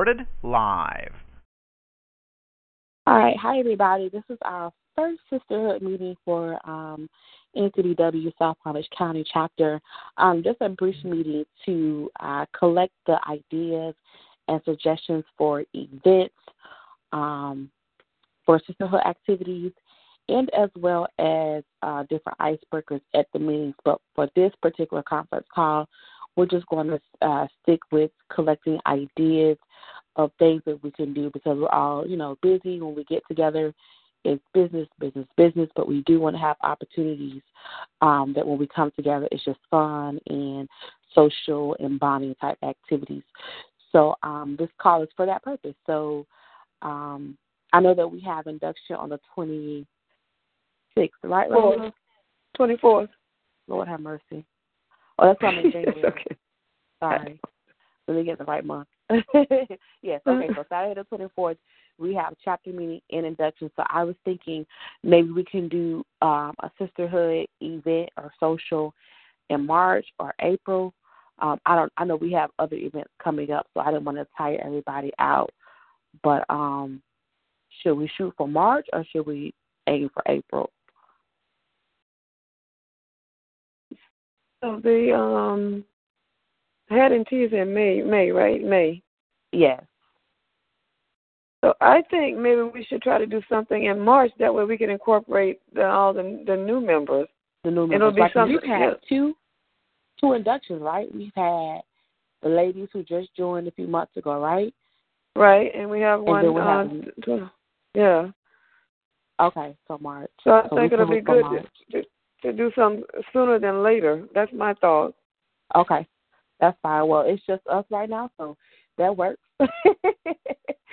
Recorded live. All right. Hi, everybody. This is our first sisterhood meeting for um, NCBW South Palm Beach County chapter. Um, just a brief meeting to uh, collect the ideas and suggestions for events, um, for sisterhood activities, and as well as uh, different icebreakers at the meetings. But for this particular conference call, we're just going to uh, stick with collecting ideas of things that we can do because we're all, you know, busy when we get together it's business, business, business, but we do want to have opportunities um, that when we come together, it's just fun and social and bonding type activities. So um, this call is for that purpose. So um, I know that we have induction on the 26th, right? Fourth. 24th. Lord have mercy. Oh, that's coming in January. okay. Sorry. Let me get the right month. yes, okay, so Saturday the 24th, we have chapter meeting and induction. So I was thinking maybe we can do um, a sisterhood event or social in March or April. Um, I don't. I know we have other events coming up, so I didn't want to tire everybody out. But um, should we shoot for March or should we aim for April? So the um, head and teeth in May, May, right? May. Yes. So I think maybe we should try to do something in March. That way we can incorporate the, all the the new members. The new members. It'll be like something. We've had two two inductions, right? We've had the ladies who just joined a few months ago, right? Right, and we have And one. then we uh, have- t- yeah. Okay, so March. So I So think it'll be good to, to to do some sooner than later. That's my thought. Okay, that's fine. Well, it's just us right now, so that works.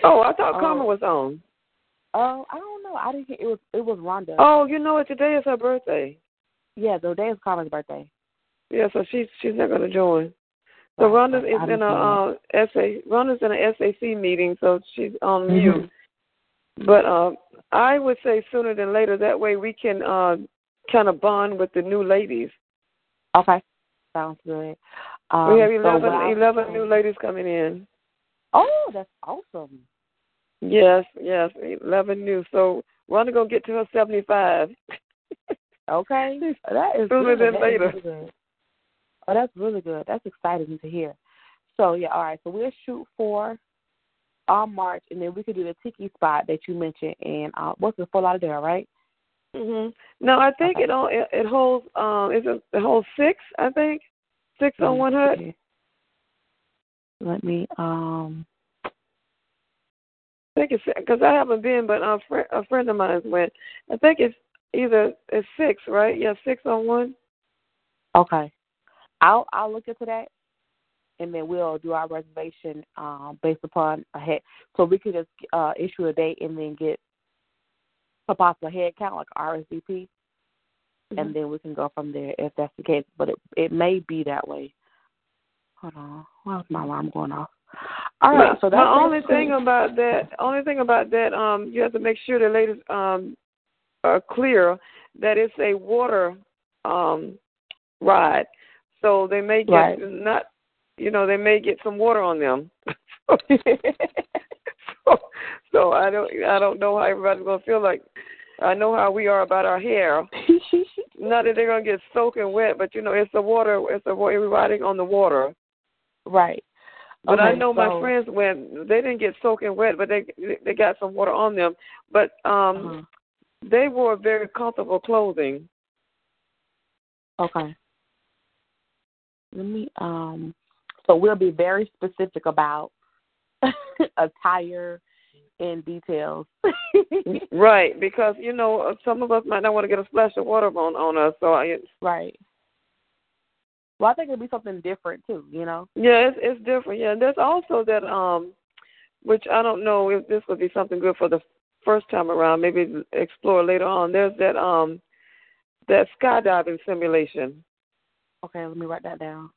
Oh, I thought Oh. Karma was on. Oh, I don't know. I didn't. Hear, it was it was Rhonda. Oh, you know what? Today is her birthday. yeah, the day is Carmen's birthday. Yeah, so she's she's not going to join. So Right, Rhonda is in a uh, SA. Rhonda's in a SAC meeting, so she's on Mhm. mute. But uh, I would say sooner than later. That way we can uh, kind of bond with the new ladies. Okay, sounds good. Um, we have so 11, what I- 11 new ladies coming in. Oh, that's awesome. Yes, yes, eleven new. So Rhonda gonna get to her seventy five. Okay, that is Sooner good. than That later. really good. Oh, that's really good. That's exciting to hear. So yeah, all right. So we'll shoot for on March, and then we could do the tiki spot that you mentioned, and uh, what's the full out of there, right? Mhm. No, I think Okay. it all it, it holds um it it holds six, I think. Six on one hood. Okay. Let me um. I think it's because I haven't been, but a friend a friend of mine went. I think it's either it's six, right? Yeah, six on one. Okay, I'll I'll look into that, and then we'll do our reservation um based upon a head. So we could just uh issue a date and then get a possible head count like RSVP. And then we can go from there if that's the case. But it it may be that way. Hold on, why's my alarm going off? All right, Well, so that's the only that's thing about that, only thing about that, um, you have to make sure the ladies um are clear that it's a water um ride, so they may get Right. not, you know, they may get some water on them. so, so I don't, I don't know how everybody's gonna feel like. I know how we are about our hair. Not that they're gonna get soaking wet, but you know, it's the water. It's the wa- we're riding on the water. right. But I Okay, know my friends went. They didn't get soaking wet, but they they got some water on them. But um, Uh-huh. they wore very comfortable clothing. Okay. Let me um so we'll be very specific about attire and details. Right, because you know some of us might not want to get a splash of water on on us. So I, right. Well, I think it'd be something different too. You know. Yeah, it's it's different. Yeah, there's also that um, which I don't know if this would be something good for the first time around. Maybe explore later on. There's that um, that skydiving simulation. Okay, let me write that down.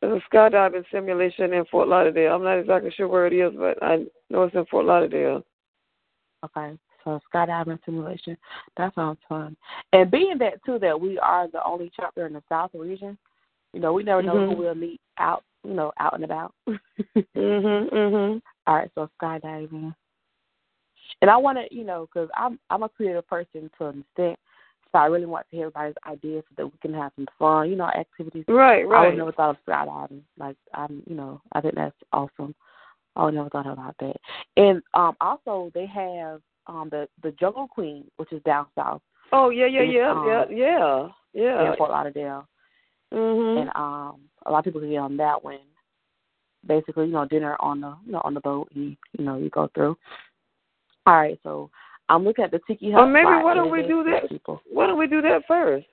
There's a skydiving simulation in Fort Lauderdale. I'm not exactly sure where it is, but I know it's in Fort Lauderdale. Okay, so skydiving simulation. That sounds fun. And being that too that we are the only chapter in the South region, you know, we never know mm-hmm. who we'll meet out, you know, out and about. mhm, mhm. All right, so skydiving. And I want to, you know, because I'm I'm a creative person to an extent, so I really want to hear everybody's ideas so that we can have some fun, you know, activities. Right, right. I would never thought of skydiving. Like I'm, you know, I think that's awesome. I would never thought about that. And um also they have um the the Jungle Queen, which is down south. Oh yeah, yeah, yeah, um, yeah, yeah, yeah. in Fort Lauderdale. Mhm. And um a lot of people can get on that one. Basically, you know, dinner on the you know, on the boat and you know, you go through. All right, so I'm looking at the Tiki Hut. Or maybe why don't we do that? People. Why don't we do that first?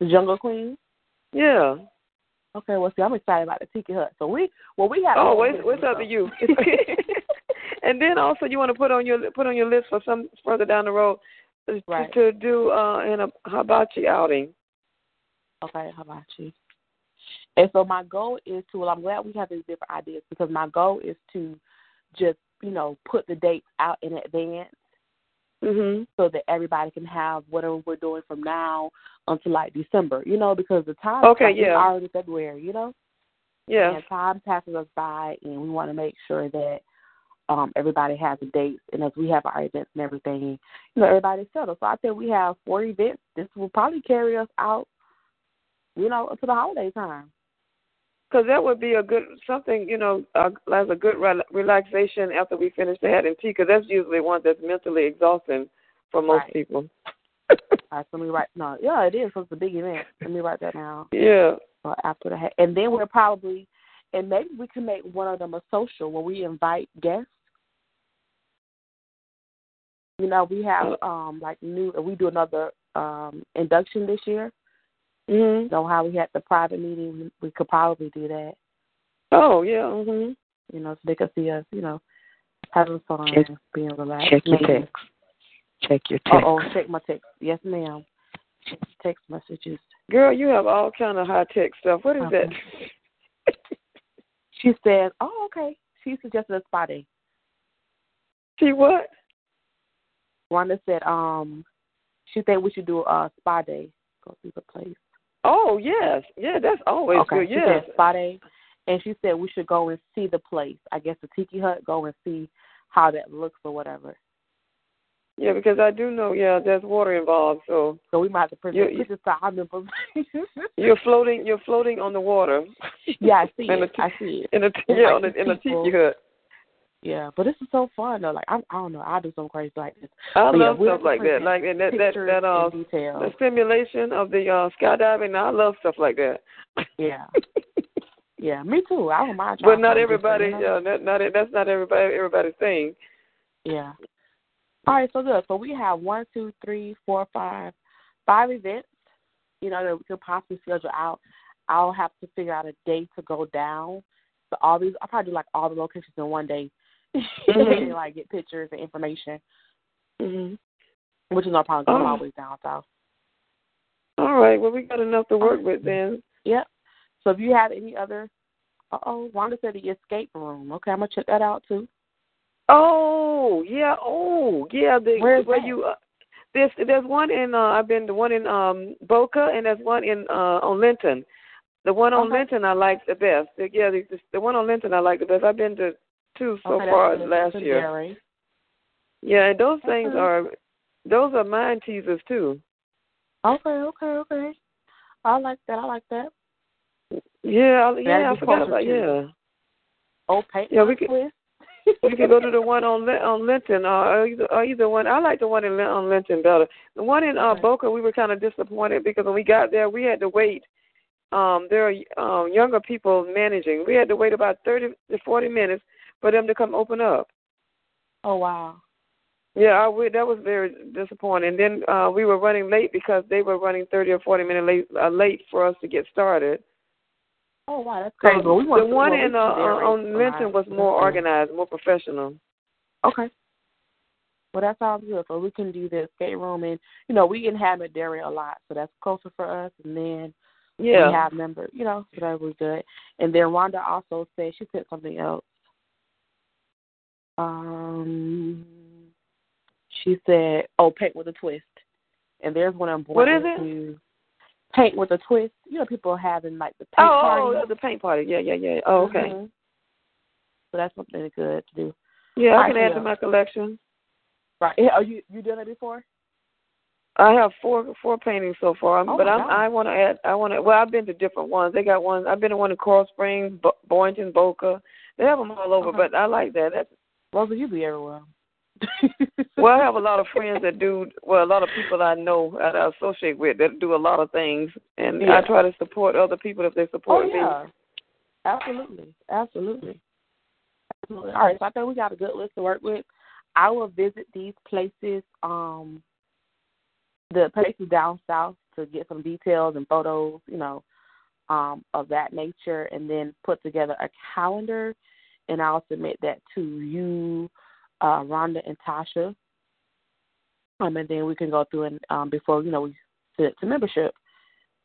The Jungle Queen. Yeah. Okay, well, see, I'm excited about the Tiki Hut. So we, well, we have. Oh, wait, what's up to you? and then also, you want to put on your put on your list for some further down the road to, Right. to do uh, an a hibachi outing. Okay, you? And so my goal is to. Well, I'm glad we have these different ideas because my goal is to just you know put the dates out in advance Mhm. so that everybody can have whatever we're doing from now until like December. You know, because the time Okay, like, yeah. already February. You know, Yeah. and time passes us by, and we want to make sure that um everybody has the dates, and as we have our events and everything, you know, everybody's settled. So I think we have four events. This will probably carry us out, you know, until the holiday time. Because that would be a good something, you know, uh, as a good re- relaxation after we finish the head and tea. Because that's usually one that's mentally exhausting for most Right. people. Right, so let me write. No, yeah, it is. So it's a big event. Let me write that down. yeah. Uh, after the ha- and then we're probably, and maybe we can make one of them a social where we invite guests. You know, we have um like new. We do another um induction this year. Mhm. So how we had the private meeting, we, we could probably do that. Oh yeah. Mhm. You know, so they could see us. You know, having fun, Check- being relaxed. Check your text. Check your text. Oh, check my text. Yes, ma'am. Check text messages. Girl, you have all kind of high tech stuff. What is Okay. that? She said, "Oh, okay." She suggested a spa day. See what? Wanda said, "Um, she think we should do a spa day. Go see the place." Oh yes, yeah. That's always okay, good. she Yes. said spa day, and she said we should go and see the place. I guess the Tiki Hut. Go and see how that looks or whatever. Yeah, because I do know. Yeah, there's water involved. So So we might have to present You- pictures to our members. you're floating. You're floating on the water. yeah, I see In it. a- I see it. In a yeah, like on a, in a tiki hut. Yeah, but this is so fun though. Like I'm, I don't know, I do something crazy like this. I But yeah, love we stuff like that. Like and that that that uh detail. the stimulation of the uh skydiving. I love stuff like that. Yeah, yeah, me too. I don't mind. but not everybody. different, you know? Yeah, not, not that's not everybody. Everybody's thing. Yeah. All right, so good. So we have one, two, three, four, five, five events. You know that we could possibly schedule out. I'll have to figure out a day to go down. So all these, I'll probably do like all the locations in one day, Mhm. and like get pictures and information, hmm which is no problem. 'cause I'm Oh. always down south. All right. Well, we got enough to work with then. Yep. So if you have any other, uh oh, Wanda said the escape room. Okay, I'm gonna check that out too. Oh yeah. Oh yeah. The Where's where that? you? Uh, there's there's one in. Uh, I've been the one in um Boca, and there's one in uh on Linton. The one on Okay. Linton I like the best. The, yeah, the, the one on Linton I like the best. I've been to two so okay, far last year. Yeah, and those things Okay. are those are mind teasers too. Okay, okay, okay. I like that. I like that. Yeah, I- yeah, I forgot about yeah. Oh, paint Yeah, we could- We can go to the one on on Linton, or or either, or either one. I like the one in on Linton better. The one in uh, Boca, we were kind of disappointed because when we got there, we had to wait. Um, there are um, younger people managing. We had to wait about thirty to forty minutes for them to come open up. Oh wow. Yeah, I, we, that was very disappointing. Then uh, we were running late because they were running thirty or forty minutes late uh, late for us to get started. Oh wow, that's crazy. Well, we the one in uh, on Linton was more organized, more professional. Okay. Well, that sounds good. So we can do the skate room, and you know, we inhabit Darien a lot, so that's closer for us. And then yeah. we have members, you know, so that was good. And then Rhonda also said she said something else. Um, she said, "Oh, paint with a twist." And there's one I'm born What is it? To paint with a twist. You know, people are having like the paint oh, party. Oh, the paint party. Yeah, yeah, yeah. Oh, okay. Mm-hmm. So that's something good to do. Yeah, I can add to my collection. Right. Are you you done it before? I have four four paintings so far, oh but I'm, God. I want to add. I want to. Well, I've been to different ones. They got ones. I've been to one in Coral Springs, Bo- Boynton, Boca. They have them all over, Okay. but I like that. That's Rosa, you be everywhere. well, I have a lot of friends that do. Well, a lot of people I know that I associate with that do a lot of things, and Yeah. I try to support other people if they support Oh yeah, me. absolutely, absolutely, absolutely. All right, so I think we got a good list to work with. I will visit these places, um, the places down south to get some details and photos, you know, um, of that nature, and then put together a calendar, and I'll submit that to you, uh, Rhonda and Tasha. Um, and then we can go through and um, before you know we send it to membership,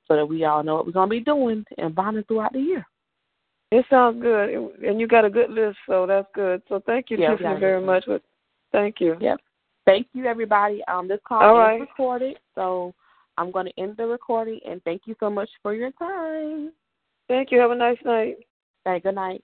so that we all know what we're gonna be doing and bonding throughout the year. It sounds good, and you got a good list, so that's good. So thank you, Yeah, Tiffany, very much. Thank you. Yep. Thank you, everybody. Um, this call All is right. recorded, so I'm going to end the recording. And thank you so much for your time. Thank you. Have a nice night. Hey, good night.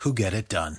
who get it done.